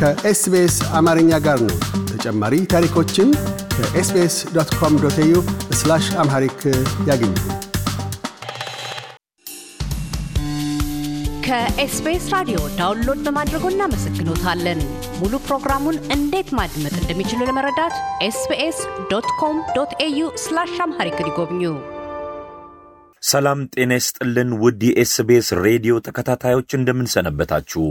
ከ SBS አማርኛ ጋር ነው። ተጨማሪ ታሪኮችን ከ SBS dot com dot au Amharic ያገኙ። ከ SBS ራዲዮ download በማድረጎ እናመሰግኖታለን። ሙሉ ፕሮግራሙን እንዴት ማድመጥ እንደሚችሉ ለመረዳት SBS dot com dot au Amharic ይጎብኙ። ሰላም ጤና ይስጥልን ውድ የ SBS ሬዲዮ ተከታታዮች እንደምንሰነበታችሁ።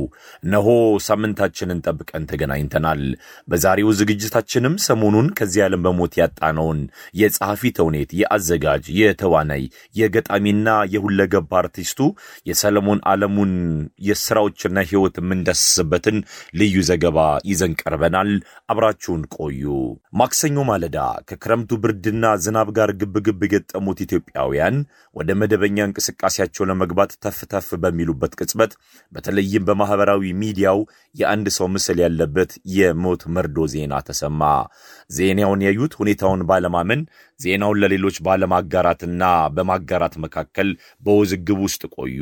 እነሆ ሳምንታችንን ጠብቀን ተገናኝተናል። በዛሬው ዝግጅታችንም ሰሞኑን ከዚህ ዓለም በሞት ያጣነውን የጸሐፊ ተውኔት፣ የአዘጋጅ፣ የተዋናይ፣ የገጣሚና የሁለገብ አርቲስቱ የሰለሞን ዓለሙን የሥራዎችና ሕይወት የምንዳስስበትን ልዩ ዘገባ ይዘን ቀርበናል። አብራችሁን ቆዩ። ማክሰኞ ማለዳ ከክረምቱ ብርድና ዝናብ ጋር ግብግብ የገጠሙት ኢትዮጵያውያን ወደ መደበኛ እንቅስቃሴያቸው ለመግባት ተፍ ተፍ በሚሉበት ቅጽበት በተለይም በማኅበራዊ ሚዲያው የአንድ ሰው ምስል ያለበት የሞት መርዶ ዜና ተሰማ። ዜናውን ያዩት ሁኔታውን ባለማመን ዜናውን ለሌሎች ባለማጋራትና በማጋራት መካከል በውዝግብ ውስጥ ቆዩ።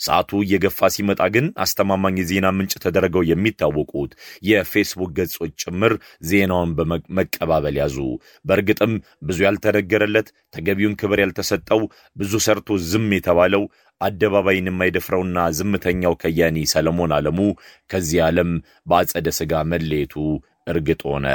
ሰዓቱ እየገፋ ሲመጣ ግን አስተማማኝ የዜና ምንጭ ተደርገው የሚታወቁት የፌስቡክ ገጾች ጭምር ዜናውን በመቀባበል ያዙ። በእርግጥም ብዙ ያልተነገረለት ተገቢውን ክብር ያልተሰጠው ብዙ ሰርቶ ዝም የተባለው አደባባይን የማይደፍረውና ዝምተኛው ከያኒ ሰለሞን ዓለሙ ከዚህ ዓለም በአጸደ ሥጋ መለየቱ እርግጥ ሆነ።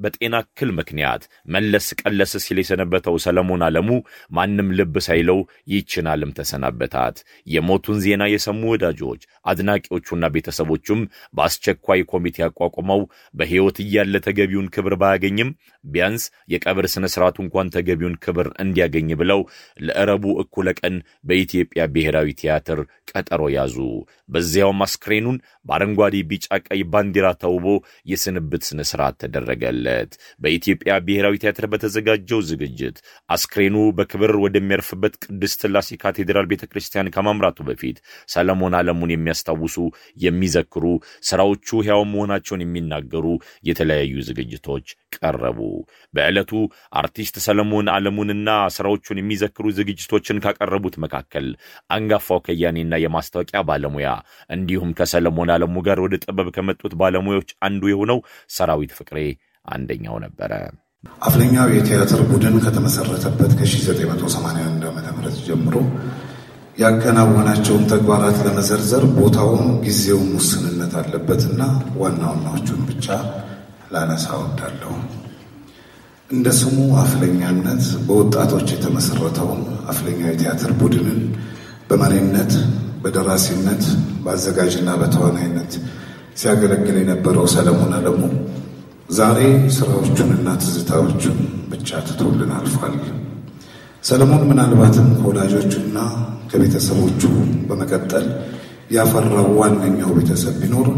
በጤና እክል ምክንያት መለስ ቀለስ ሲል የሰነበተው ሰለሞን ዓለሙ ማንም ልብ ሳይለው ይህችን ዓለም ተሰናበታት። የሞቱን ዜና የሰሙ ወዳጆች፣ አድናቂዎቹና ቤተሰቦቹም በአስቸኳይ ኮሚቴ አቋቁመው በሕይወት እያለ ተገቢውን ክብር ባያገኝም ቢያንስ የቀብር ሥነ ሥርዓቱ እንኳን ተገቢውን ክብር እንዲያገኝ ብለው ለዕረቡ እኩለ ቀን በኢትዮጵያ ብሔራዊ ቲያትር ቀጠሮ ያዙ። በዚያውም አስክሬኑን በአረንጓዴ፣ ቢጫ፣ ቀይ ባንዲራ ተውቦ የስንብት ሥነ ሥርዓት ተደረገለት። በኢትዮጵያ ብሔራዊ ቲያትር በተዘጋጀው ዝግጅት አስክሬኑ በክብር ወደሚያርፍበት ቅድስት ሥላሴ ካቴድራል ቤተ ክርስቲያን ከማምራቱ በፊት ሰለሞን ዓለሙን የሚያስታውሱ የሚዘክሩ፣ ሥራዎቹ ሕያው መሆናቸውን የሚናገሩ የተለያዩ ዝግጅቶች ቀረቡ። በዕለቱ አርቲስት ሰለሞን ዓለሙንና ሥራዎቹን የሚዘክሩ ዝግጅቶችን ካቀረቡት መካከል አንጋፋው ከያኔና የማስታወቂያ ባለሙያ እንዲሁም ከሰለሞን ዓለሙ ጋር ወደ ጥበብ ከመጡት ባለሙያዎች አንዱ የሆነው ሰራዊት ፍቅሬ አንደኛው ነበረ። አፍለኛው የቲያትር ቡድን ከተመሰረተበት ከ1981 ዓ ም ጀምሮ ያከናወናቸውን ተግባራት ለመዘርዘር ቦታውም ጊዜውም ውስንነት አለበትና ዋና ዋናዎቹን ብቻ ላነሳ እወዳለሁ። እንደ ስሙ አፍለኛነት በወጣቶች የተመሰረተውን አፍለኛው የቲያትር ቡድንን በመሪነት በደራሲነት በአዘጋጅና በተዋናይነት ሲያገለግል የነበረው ሰለሞን ዓለሙ ዛሬ ስራዎቹንና ትዝታዎቹን ብቻ ትቶልን አልፏል። ሰለሞን ምናልባትም ከወላጆቹና ከቤተሰቦቹ በመቀጠል ያፈራው ዋነኛው ቤተሰብ ቢኖር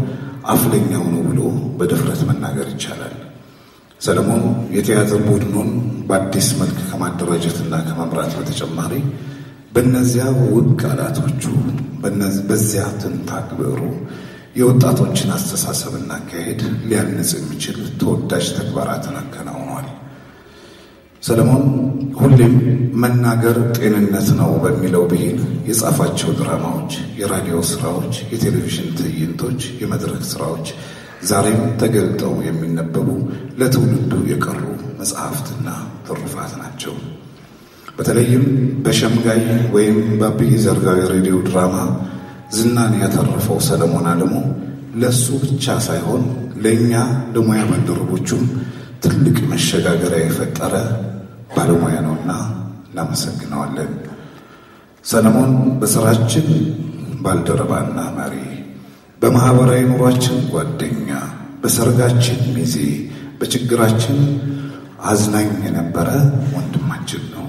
አፍለኛው ነው ብሎ በድፍረት መናገር ይቻላል። ሰለሞን የቲያትር ቡድኑን በአዲስ መልክ ከማደራጀትና ከመምራት በተጨማሪ በእነዚያ ውብ ቃላቶቹ በዚያ ትንታግ የወጣቶችን አስተሳሰብና አካሄድ ሊያንጽ የሚችል ተወዳጅ ተግባራትን አከናውኗል። ሰለሞን ሁሌም መናገር ጤንነት ነው በሚለው ብሂል የጻፋቸው ድራማዎች፣ የራዲዮ ስራዎች፣ የቴሌቪዥን ትዕይንቶች፣ የመድረክ ስራዎች ዛሬም ተገልጠው የሚነበቡ ለትውልዱ የቀሩ መጽሐፍትና ትሩፋት ናቸው። በተለይም በሸምጋይ ወይም በአብይ ዘርጋዊ ሬዲዮ ድራማ ዝናን ያተረፈው ሰለሞን ዓለሙ ለእሱ ብቻ ሳይሆን ለእኛ ለሙያ ባልደረቦቹም ትልቅ መሸጋገሪያ የፈጠረ ባለሙያ ነውና እናመሰግነዋለን። ሰለሞን በስራችን ባልደረባና መሪ፣ በማኅበራዊ ኑሯችን ጓደኛ፣ በሰርጋችን ሚዜ፣ በችግራችን አዝናኝ የነበረ ወንድማችን ነው።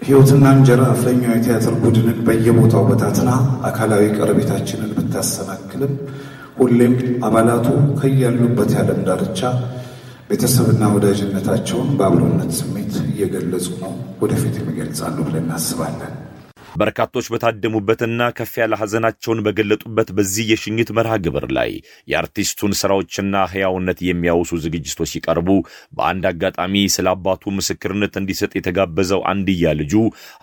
ሕይወትና እንጀራ አፍለኛው የቲያትር ቡድንን በየቦታው በታትና አካላዊ ቀረቤታችንን ብታሰናክልም ሁሌም አባላቱ ከያሉበት የዓለም ዳርቻ ቤተሰብና ወዳጅነታቸውን በአብሮነት ስሜት እየገለጹ ነው፣ ወደፊት ይገልጻሉ ብለን እናስባለን። በርካቶች በታደሙበትና ከፍ ያለ ሐዘናቸውን በገለጡበት በዚህ የሽኝት መርሃ ግብር ላይ የአርቲስቱን ሥራዎችና ሕያውነት የሚያወሱ ዝግጅቶች ሲቀርቡ በአንድ አጋጣሚ ስለ አባቱ ምስክርነት እንዲሰጥ የተጋበዘው አንድያ ልጁ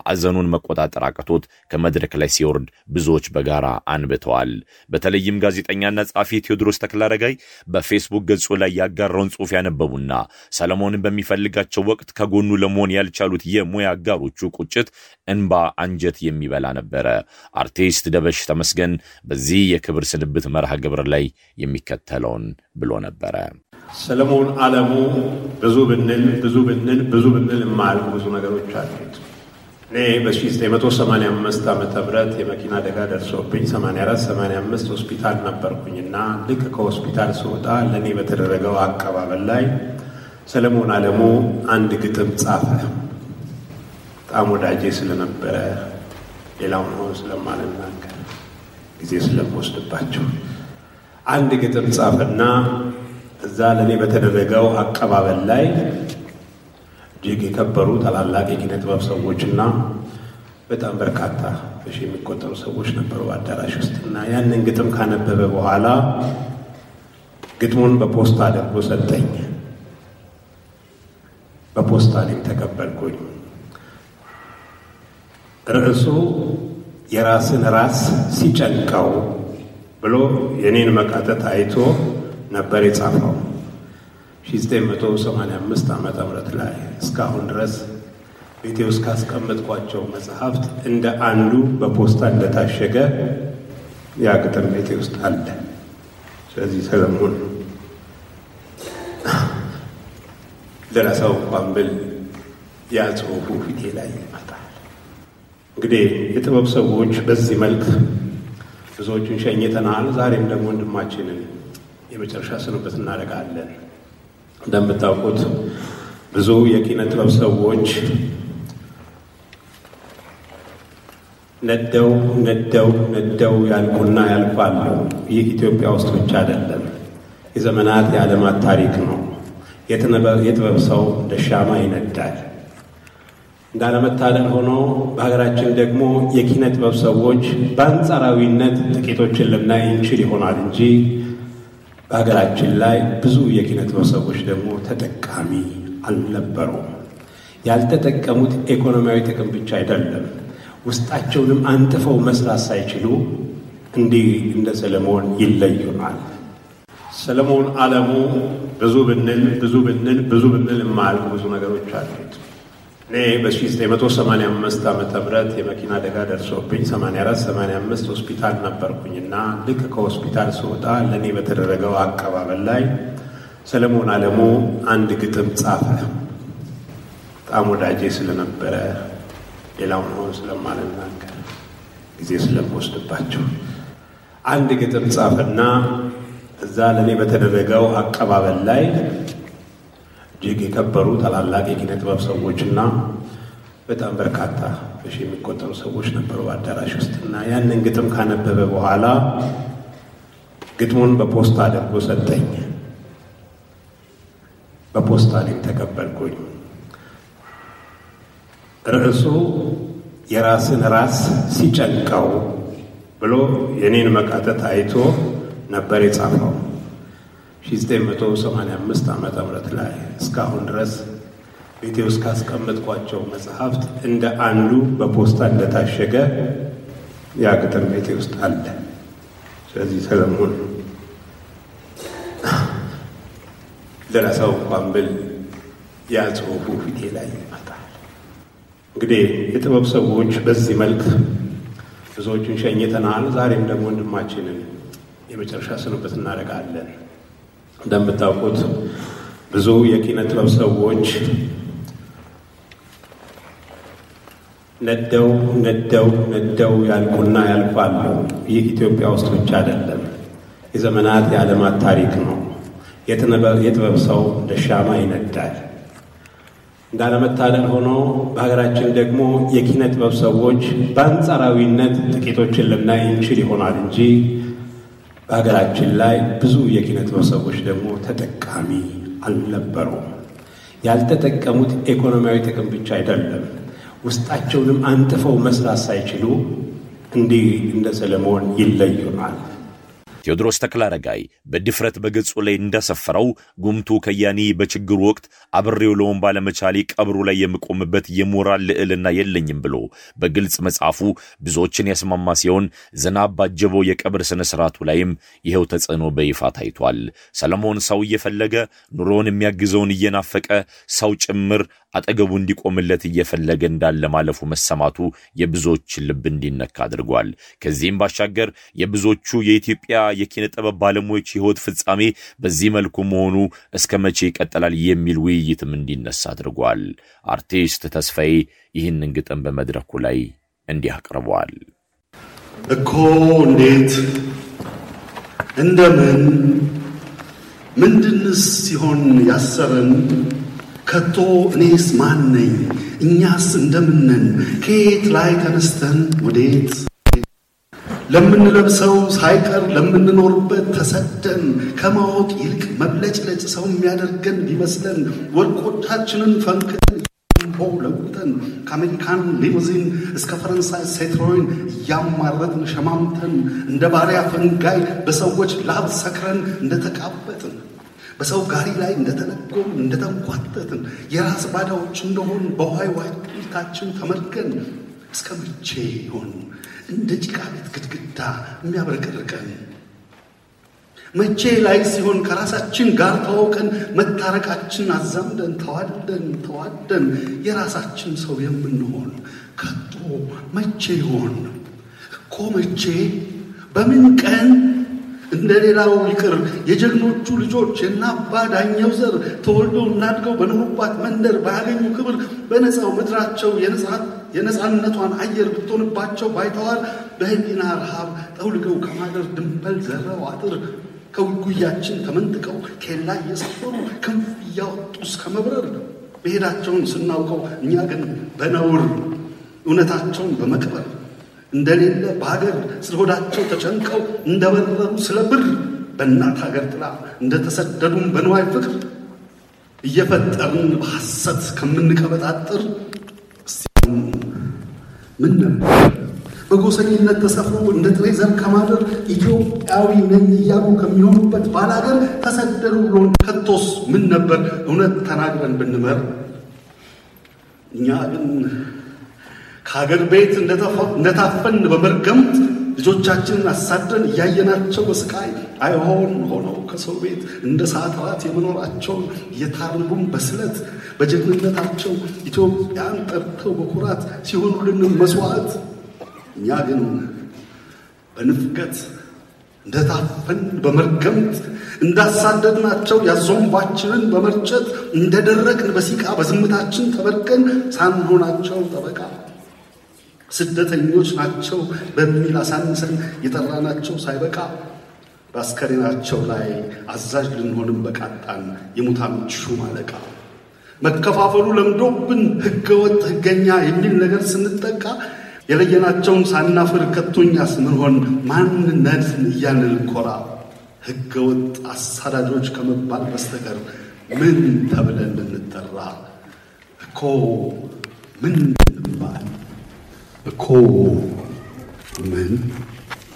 ሐዘኑን መቆጣጠር አቅቶት ከመድረክ ላይ ሲወርድ ብዙዎች በጋራ አንብተዋል። በተለይም ጋዜጠኛና ጸሐፊ ቴዎድሮስ ተክለአረጋይ በፌስቡክ ገጹ ላይ ያጋራውን ጽሑፍ ያነበቡና ሰለሞንን በሚፈልጋቸው ወቅት ከጎኑ ለመሆን ያልቻሉት የሙያ አጋሮቹ ቁጭት እንባ አንጀት የሚበላ ነበረ። አርቲስት ደበሽ ተመስገን በዚህ የክብር ስንብት መርሃ ግብር ላይ የሚከተለውን ብሎ ነበረ። ሰለሞን ዓለሙ ብዙ ብንል ብዙ ብንል ብዙ ብንል የማያልቁ ብዙ ነገሮች አሉት። እኔ በ1985 ዓ ም የመኪና አደጋ ደርሶብኝ 84 85 ሆስፒታል ነበርኩኝና ልክ ከሆስፒታል ስወጣ ለእኔ በተደረገው አቀባበል ላይ ሰለሞን ዓለሙ አንድ ግጥም ጻፈ። በጣም ወዳጄ ስለነበረ ሌላውን አሁን ስለማልናገር ጊዜ ስለምወስድባቸው አንድ ግጥም ጻፈና እዛ ለእኔ በተደረገው አቀባበል ላይ እጅግ የከበሩ ታላላቅ የኪነ ጥበብ ሰዎችና በጣም በርካታ በሺ የሚቆጠሩ ሰዎች ነበሩ በአዳራሽ ውስጥ እና ያንን ግጥም ካነበበ በኋላ ግጥሙን በፖስታ አድርጎ ሰጠኝ። በፖስታ እኔም ተቀበልኩኝ። ርዕሱ የራስን ራስ ሲጨንቀው ብሎ የኔን መቃተት አይቶ ነበር የጻፈው 1985 ዓመተ ምህረት ላይ እስካሁን ድረስ ቤቴ ውስጥ ካስቀመጥኳቸው መጽሐፍት እንደ አንዱ በፖስታ እንደታሸገ ያ ግጥም ቤቴ ውስጥ አለ። ስለዚህ ሰለሞን ልረሳው እንኳን ብል ያ ጽሑፉ ፊቴ ላይ እንግዲህ የጥበብ ሰዎች በዚህ መልክ ብዙዎቹን ሸኝተናል። ዛሬም ደግሞ ወንድማችንን የመጨረሻ ስንብት እናደርጋለን። እንደምታውቁት ብዙ የኪነ ጥበብ ሰዎች ነደው ነደው ነደው ያልቁና ያልፋሉ። ይህ ኢትዮጵያ ውስጥ ብቻ አይደለም፣ የዘመናት የዓለማት ታሪክ ነው። የጥበብ ሰው እንደ ሻማ ይነዳል። እንዳለመታደል ሆኖ በሀገራችን ደግሞ የኪነ ጥበብ ሰዎች በአንጻራዊነት ጥቂቶችን ልናይ እንችል ይሆናል እንጂ በሀገራችን ላይ ብዙ የኪነ ጥበብ ሰዎች ደግሞ ተጠቃሚ አልነበሩም። ያልተጠቀሙት ኢኮኖሚያዊ ጥቅም ብቻ አይደለም፣ ውስጣቸውንም አንጥፈው መስራት ሳይችሉ እንዲህ እንደ ሰለሞን ይለዩናል። ሰለሞን ዓለሙ ብዙ ብንል ብዙ ብንል ብዙ ብንል የማያልቁ ብዙ ነገሮች አሉት። እኔ በ1985 ዓመተ ምህረት የመኪና አደጋ ደርሶብኝ 84 85 ሆስፒታል ነበርኩኝና ልክ ከሆስፒታል ስወጣ ለእኔ በተደረገው አቀባበል ላይ ሰለሞን ዓለሙ አንድ ግጥም ጻፈ። በጣም ወዳጄ ስለነበረ ሌላውን አሁን ስለማልናገር ጊዜ ስለምወስድባቸው አንድ ግጥም ጻፈና እዛ ለእኔ በተደረገው አቀባበል ላይ እጅግ የከበሩ ታላላቅ የኪነ ጥበብ ሰዎችና በጣም በርካታ በሺ የሚቆጠሩ ሰዎች ነበሩ በአዳራሽ ውስጥ ያንን ግጥም ካነበበ በኋላ ግጥሙን በፖስታ አድርጎ ሰጠኝ። በፖስታ እኔም ተቀበልኩኝ። ርዕሱ የራስን ራስ ሲጨንቀው ብሎ የኔን መቃተት አይቶ ነበር የጻፈው 1985 ዓመተ ምህረት ላይ እስካሁን ድረስ ቤቴ ውስጥ ካስቀመጥኳቸው መጽሐፍት እንደ አንዱ በፖስታ እንደታሸገ ያ ግጥም ቤቴ ውስጥ አለ። ስለዚህ ሰለሞን ልረሳው እንኳን ብል ያ ጽሑፉ ፊቴ ላይ ይመጣል። እንግዲህ የጥበብ ሰዎች በዚህ መልክ ብዙዎቹን ሸኝተናል። ዛሬም ደግሞ ወንድማችንን የመጨረሻ ስንብት እናደርጋለን። እንደምታውቁት ብዙ የኪነ ጥበብ ሰዎች ነደው ነደው ነደው ያልቁና ያልፋሉ። ይህ ኢትዮጵያ ውስጥ ብቻ አይደለም፣ የዘመናት የዓለማት ታሪክ ነው። የጥበብ ሰው እንደ ሻማ ይነዳል። እንዳለመታደል ሆኖ በሀገራችን ደግሞ የኪነ ጥበብ ሰዎች በአንጻራዊነት ጥቂቶችን ልናይ እንችል ይሆናል እንጂ በሀገራችን ላይ ብዙ የኪነ ጥበብ ሰዎች ደግሞ ተጠቃሚ አልነበሩም። ያልተጠቀሙት ኢኮኖሚያዊ ጥቅም ብቻ አይደለም፣ ውስጣቸውንም አንጥፈው መስራት ሳይችሉ እንዲህ እንደ ሰለሞን ይለዩናል። ቴዎድሮስ ተክለአረጋይ በድፍረት በገጹ ላይ እንዳሰፈረው ጉምቱ ከያኒ በችግሩ ወቅት አብሬው ለወን ባለመቻሌ ቀብሩ ላይ የምቆምበት የሞራል ልዕልና የለኝም ብሎ በግልጽ መጽሐፉ ብዙዎችን ያስማማ ሲሆን ዝናብ ባጀበው የቀብር ስነ ስርዓቱ ላይም ይኸው ተጽዕኖ በይፋ ታይቷል። ሰለሞን ሰው እየፈለገ ኑሮውን የሚያግዘውን እየናፈቀ ሰው ጭምር አጠገቡ እንዲቆምለት እየፈለገ እንዳለ ማለፉ መሰማቱ የብዙዎችን ልብ እንዲነካ አድርጓል። ከዚህም ባሻገር የብዙዎቹ የኢትዮጵያ የኪነ ጥበብ ባለሙያዎች የህይወት ፍጻሜ በዚህ መልኩ መሆኑ እስከ መቼ ይቀጥላል የሚል ውይይትም እንዲነሳ አድርጓል። አርቲስት ተስፋዬ ይህንን ግጥም በመድረኩ ላይ እንዲህ አቅርበዋል። እኮ እንዴት እንደምን ምንድንስ ሲሆን ያሰረን ከቶ እኔስ ማን ነኝ? እኛስ እንደምነን? ከየት ላይ ተነስተን ወዴት ለምንለብሰው ሳይቀር ለምንኖርበት ተሰደን ከማወቅ ይልቅ መብለጭለጭ ሰው የሚያደርገን ቢመስለን ወርቆቻችንን ፈንክተን ሆ ለውጠን ከአሜሪካን ሊሙዚን እስከ ፈረንሳይ ሴትሮይን እያማረጥን ሸማምተን እንደ ባሪያ ፈንጋይ በሰዎች ላብ ሰክረን እንደተቃበጥን በሰው ጋሪ ላይ እንደተለጎም እንደተንኳተትን የራስ ባዳዎች እንደሆን በዋይ ዋይታችን ተመርገን እስከ መቼ ይሆን እንደ ጭቃ ቤት ግድግዳ የሚያብረቀርቀን? መቼ ላይ ሲሆን ከራሳችን ጋር ተዋውቀን መታረቃችን አዛምደን ተዋደን ተዋደን የራሳችን ሰው የምንሆን? ከቶ መቼ ይሆን? እኮ መቼ? በምን ቀን እንደ ሌላው ይቅር። የጀግኖቹ ልጆች የናባ ዳኘው ዘር ተወልደው እናድገው በኖሩባት መንደር ባያገኙ ክብር በነፃው ምድራቸው የነፃነቷን አየር ብትሆንባቸው ባይተዋር በህሊና ረሃብ ጠውልገው ከማደር ድንበል ዘረው አጥር ከጉያችን ተመንጥቀው ኬላ እየሰፈሩ ክንፍ እያወጡ እስከ መብረር መሄዳቸውን ስናውቀው እኛ ግን በነውር እውነታቸውን በመቅበር እንደሌለ በሀገር ስለ ሆዳቸው ተጨንቀው እንደበረሩ ስለ ብር በእናት ሀገር ጥላ እንደተሰደዱም በንዋይ ፍቅር እየፈጠርን በሐሰት ከምንቀበጣጥር ምን ነበር? በጎሰኝነት ተሰፍሮ እንደ ጥሬ ዘር ከማደር ኢትዮጵያዊ ነኝ እያሉ ከሚሆኑበት ባላገር ተሰደዱ ብሎን ከቶስ ምን ነበር? እውነት ተናግረን ብንመር? እኛ ግን ከሀገር ቤት እንደታፈን በመርገምት ልጆቻችንን አሳደን እያየናቸው በስቃይ አይሆን ሆነው ከሰው ቤት እንደ ሰዓታት የመኖራቸውን እየታረቡም በስለት በጀግንነታቸው ኢትዮጵያን ጠርተው በኩራት ሲሆኑልን መስዋዕት። እኛ ግን በንፍገት እንደታፈን በመርገምት እንዳሳደድናቸው ያዞንባችንን በመርጨት እንደደረቅን በሲቃ በዝምታችን ተበርቀን ሳንሆናቸው ጠበቃ ስደተኞች ናቸው በሚል አሳንሰን የጠራናቸው ሳይበቃ በአስከሬናቸው ላይ አዛዥ ልንሆንም በቃጣን የሙታኖች ሹም አለቃ። መከፋፈሉ ለምዶብን ሕገወጥ ሕገኛ የሚል ነገር ስንጠቃ የለየናቸውን ሳናፍር ከቶኛስ ምንሆን ማንነት እያልን ኮራ? ሕገወጥ አሳዳጆች ከመባል በስተቀር ምን ተብለን ልንጠራ እኮ ምን እንባል እኮ ምን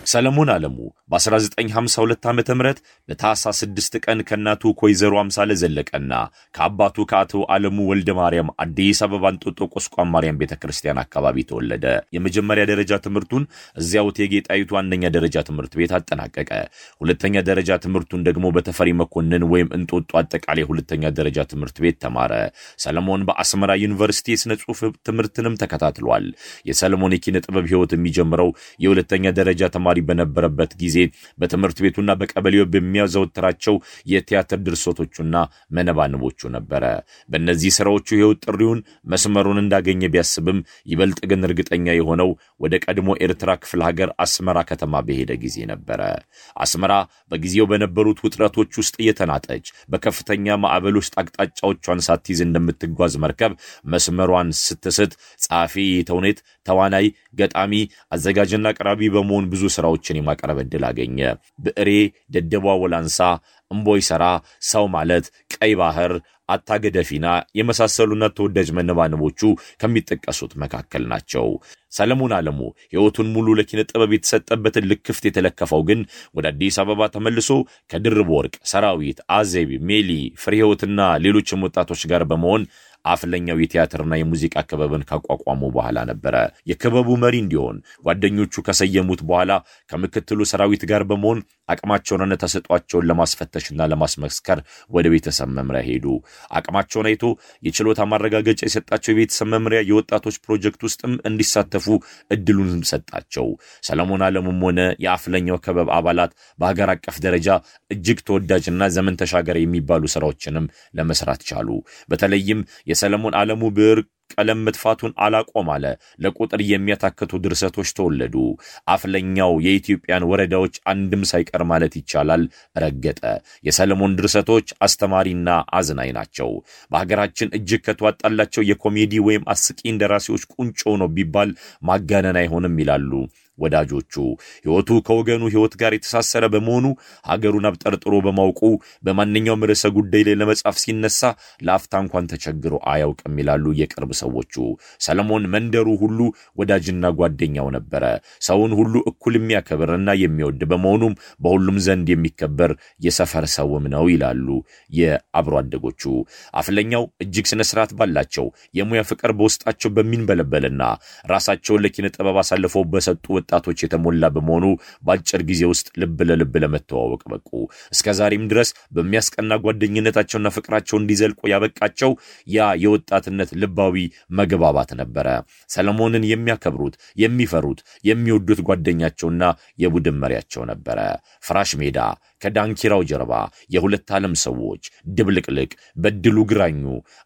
ሰለሞን ዓለሙ በ1952 ዓ ም በታኅሳስ 6 ቀን ከእናቱ ከወይዘሮ አምሳለ ዘለቀና ከአባቱ ከአቶ ዓለሙ ወልደ ማርያም አዲስ አበባ እንጦጦ ቁስቋም ማርያም ቤተ ክርስቲያን አካባቢ ተወለደ። የመጀመሪያ ደረጃ ትምህርቱን እዚያው እቴጌ ጣይቱ አንደኛ ደረጃ ትምህርት ቤት አጠናቀቀ። ሁለተኛ ደረጃ ትምህርቱን ደግሞ በተፈሪ መኮንን ወይም እንጦጦ አጠቃላይ ሁለተኛ ደረጃ ትምህርት ቤት ተማረ። ሰለሞን በአስመራ ዩኒቨርሲቲ የሥነ ጽሑፍ ትምህርትንም ተከታትሏል። የሰለሞን የኪነ ጥበብ ሕይወት የሚጀምረው የሁለተኛ ደረጃ ተማሪ በነበረበት ጊዜ በትምህርት ቤቱና በቀበሌው በሚያዘወትራቸው የቲያትር ድርሰቶቹና መነባንቦቹ ነበረ። በእነዚህ ስራዎቹ ሕይወት ጥሪውን መስመሩን እንዳገኘ ቢያስብም ይበልጥ ግን እርግጠኛ የሆነው ወደ ቀድሞ ኤርትራ ክፍለ ሀገር አስመራ ከተማ በሄደ ጊዜ ነበረ። አስመራ በጊዜው በነበሩት ውጥረቶች ውስጥ እየተናጠች በከፍተኛ ማዕበል ውስጥ አቅጣጫዎቿን ሳትይዝ እንደምትጓዝ መርከብ መስመሯን ስትስት ጸሐፊ ተውኔት፣ ተዋናይ፣ ገጣሚ፣ አዘጋጅና አቅራቢ በመሆን ብዙ ስራዎችን የማቅረብ ዕድል አገኘ። ብዕሬ፣ ደደቧ ወላንሳ፣ እምቦይ ሠራ፣ ሰው ማለት፣ ቀይ ባህር፣ አታገደፊና የመሳሰሉና ተወዳጅ መነባንቦቹ ከሚጠቀሱት መካከል ናቸው። ሰለሞን ዓለሙ ሕይወቱን ሙሉ ለኪነ ጥበብ የተሰጠበትን ልክፍት የተለከፈው ግን ወደ አዲስ አበባ ተመልሶ ከድርብ ወርቅ፣ ሰራዊት፣ አዜብ፣ ሜሊ፣ ፍሬሕይወትና ሌሎችም ወጣቶች ጋር በመሆን አፍለኛው የቲያትርና የሙዚቃ ክበብን ካቋቋሙ በኋላ ነበረ። የክበቡ መሪ እንዲሆን ጓደኞቹ ከሰየሙት በኋላ ከምክትሉ ሰራዊት ጋር በመሆን አቅማቸውንና ተሰጧቸውን ለማስፈተሽና ለማስመስከር ወደ ቤተሰብ መምሪያ ሄዱ። አቅማቸውን አይቶ የችሎታ ማረጋገጫ የሰጣቸው የቤተሰብ መምሪያ የወጣቶች ፕሮጀክት ውስጥም እንዲሳተፉ እድሉንም ሰጣቸው። ሰለሞን ዓለሙም ሆነ የአፍለኛው ክበብ አባላት በሀገር አቀፍ ደረጃ እጅግ ተወዳጅና ዘመን ተሻጋሪ የሚባሉ ስራዎችንም ለመስራት ቻሉ። በተለይም የሰለሞን ዓለሙ ብዕር ቀለም መጥፋቱን አላቆም አለ። ለቁጥር የሚያታክቱ ድርሰቶች ተወለዱ። አፍለኛው የኢትዮጵያን ወረዳዎች አንድም ሳይቀር ማለት ይቻላል ረገጠ። የሰለሞን ድርሰቶች አስተማሪና አዝናኝ ናቸው። በሀገራችን እጅግ ከተዋጣላቸው የኮሜዲ ወይም አስቂኝ ደራሲዎች ቁንጮ ነው ቢባል ማጋነን አይሆንም ይላሉ ወዳጆቹ ሕይወቱ ከወገኑ ሕይወት ጋር የተሳሰረ በመሆኑ ሀገሩን አብጠርጥሮ በማውቁ በማንኛውም ርዕሰ ጉዳይ ላይ ለመጻፍ ሲነሳ ለአፍታ እንኳን ተቸግሮ አያውቅም ይላሉ የቅርብ ሰዎቹ። ሰለሞን መንደሩ ሁሉ ወዳጅና ጓደኛው ነበረ። ሰውን ሁሉ እኩል የሚያከብርና የሚወድ በመሆኑም በሁሉም ዘንድ የሚከበር የሰፈር ሰውም ነው ይላሉ የአብሮ አደጎቹ። አፍለኛው እጅግ ስነ ስርዓት ባላቸው የሙያ ፍቅር በውስጣቸው በሚንበለበልና ራሳቸውን ለኪነ ጥበብ አሳልፈው በሰጡ ወጣቶች የተሞላ በመሆኑ በአጭር ጊዜ ውስጥ ልብ ለልብ ለመተዋወቅ በቁ። እስከ ዛሬም ድረስ በሚያስቀና ጓደኝነታቸውና ፍቅራቸው እንዲዘልቁ ያበቃቸው ያ የወጣትነት ልባዊ መግባባት ነበረ። ሰለሞንን የሚያከብሩት፣ የሚፈሩት፣ የሚወዱት ጓደኛቸውና የቡድን መሪያቸው ነበረ። ፍራሽ ሜዳ ከዳንኪራው ጀርባ የሁለት ዓለም ሰዎች፣ ድብልቅልቅ፣ በድሉ ግራኙ፣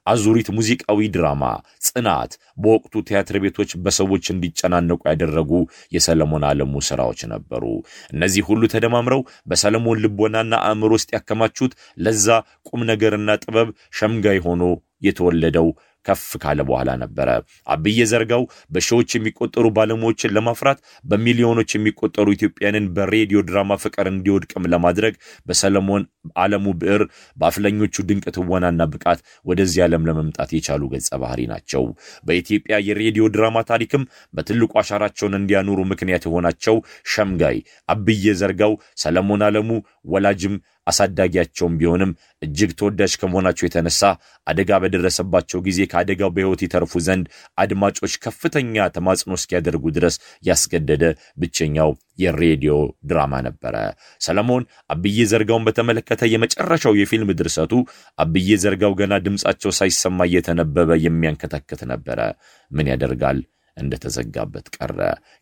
አዙሪት ሙዚቃዊ ድራማ፣ ጽናት በወቅቱ ቲያትር ቤቶች በሰዎች እንዲጨናነቁ ያደረጉ የሰለሞን ዓለሙ ሥራዎች ነበሩ። እነዚህ ሁሉ ተደማምረው በሰለሞን ልቦናና አእምሮ ውስጥ ያከማቹት ለዛ ቁም ነገርና ጥበብ ሸምጋይ ሆኖ የተወለደው ከፍ ካለ በኋላ ነበረ። አብዬ ዘርጋው በሺዎች የሚቆጠሩ ባለሙያዎችን ለማፍራት በሚሊዮኖች የሚቆጠሩ ኢትዮጵያንን በሬዲዮ ድራማ ፍቅር እንዲወድቅም ለማድረግ በሰለሞን ዓለሙ ብዕር በአፍለኞቹ ድንቅ ትወናና ብቃት ወደዚህ ዓለም ለመምጣት የቻሉ ገጸ ባህሪ ናቸው። በኢትዮጵያ የሬዲዮ ድራማ ታሪክም በትልቁ አሻራቸውን እንዲያኖሩ ምክንያት የሆናቸው ሸምጋይ አብዬ ዘርጋው ሰለሞን ዓለሙ ወላጅም አሳዳጊያቸውም ቢሆንም እጅግ ተወዳጅ ከመሆናቸው የተነሳ አደጋ በደረሰባቸው ጊዜ ከአደጋው በሕይወት ይተርፉ ዘንድ አድማጮች ከፍተኛ ተማጽኖ እስኪያደርጉ ድረስ ያስገደደ ብቸኛው የሬዲዮ ድራማ ነበረ። ሰለሞን አብዬ ዘርጋውን በተመለከተ የመጨረሻው የፊልም ድርሰቱ አብዬ ዘርጋው ገና ድምፃቸው ሳይሰማ እየተነበበ የሚያንከተክት ነበረ። ምን ያደርጋል እንደተዘጋበት ቀረ።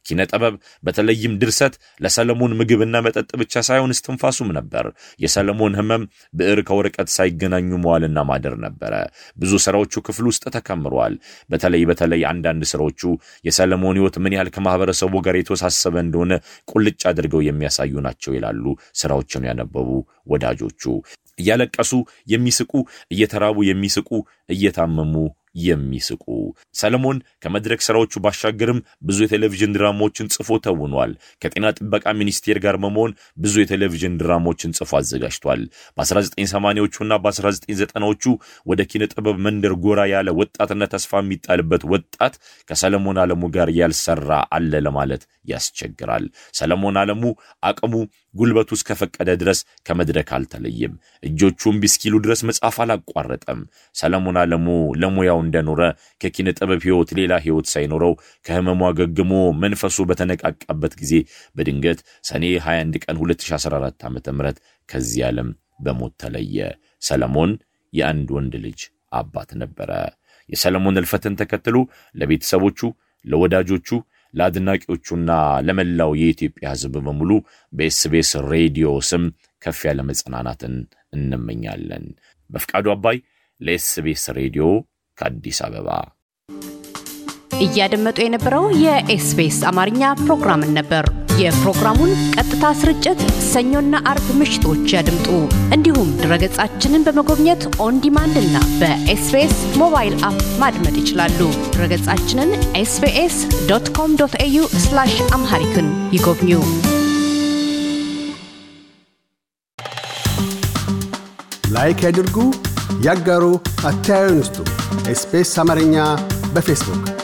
ኪነ ጥበብ በተለይም ድርሰት ለሰለሞን ምግብና መጠጥ ብቻ ሳይሆን እስትንፋሱም ነበር። የሰለሞን ሕመም ብዕር ከወረቀት ሳይገናኙ መዋልና ማደር ነበረ። ብዙ ስራዎቹ ክፍል ውስጥ ተከምረዋል። በተለይ በተለይ አንዳንድ ስራዎቹ የሰለሞን ሕይወት ምን ያህል ከማህበረሰቡ ጋር የተወሳሰበ እንደሆነ ቁልጭ አድርገው የሚያሳዩ ናቸው ይላሉ ስራዎችን ያነበቡ ወዳጆቹ። እያለቀሱ የሚስቁ፣ እየተራቡ የሚስቁ፣ እየታመሙ የሚስቁ ሰለሞን ከመድረክ ስራዎቹ ባሻገርም ብዙ የቴሌቪዥን ድራማዎችን ጽፎ ተውኗል። ከጤና ጥበቃ ሚኒስቴር ጋር በመሆን ብዙ የቴሌቪዥን ድራማዎችን ጽፎ አዘጋጅቷል። በ1980ዎቹና በ1990ዎቹ ወደ ኪነ ጥበብ መንደር ጎራ ያለ ወጣትና ተስፋ የሚጣልበት ወጣት ከሰለሞን ዓለሙ ጋር ያልሰራ አለ ለማለት ያስቸግራል። ሰለሞን ዓለሙ አቅሙ ጉልበቱ እስከፈቀደ ድረስ ከመድረክ አልተለየም። እጆቹም ቢስኪሉ ድረስ መጻፍ አላቋረጠም። ሰለሞን ዓለሙ ለሙያው እንደኖረ ከኪነ ጥበብ ሕይወት ሌላ ሕይወት ሳይኖረው ከህመሙ አገግሞ መንፈሱ በተነቃቃበት ጊዜ በድንገት ሰኔ 21 ቀን 2014 ዓ ም ከዚህ ዓለም በሞት ተለየ። ሰለሞን የአንድ ወንድ ልጅ አባት ነበረ። የሰለሞን እልፈትን ተከትሎ ለቤተሰቦቹ፣ ለወዳጆቹ ለአድናቂዎቹና ለመላው የኢትዮጵያ ሕዝብ በሙሉ በኤስቤስ ሬዲዮ ስም ከፍ ያለ መጽናናትን እንመኛለን። በፍቃዱ አባይ ለኤስቤስ ሬዲዮ ከአዲስ አበባ እያደመጡ የነበረው የኤስቢኤስ አማርኛ ፕሮግራምን ነበር። የፕሮግራሙን ቀጥታ ስርጭት ሰኞና አርብ ምሽቶች ያድምጡ። እንዲሁም ድረገጻችንን በመጎብኘት on demand እና በ SBS mobile app ማድመጥ ይችላሉ። ድረገጻችንን SBS dot com dot au Amharic ን ይጎብኙ። like ያድርጉ፣ ያጋሩ፣ አስተያየትዎን ይስጡ። SBS አማርኛ በፌስቡክ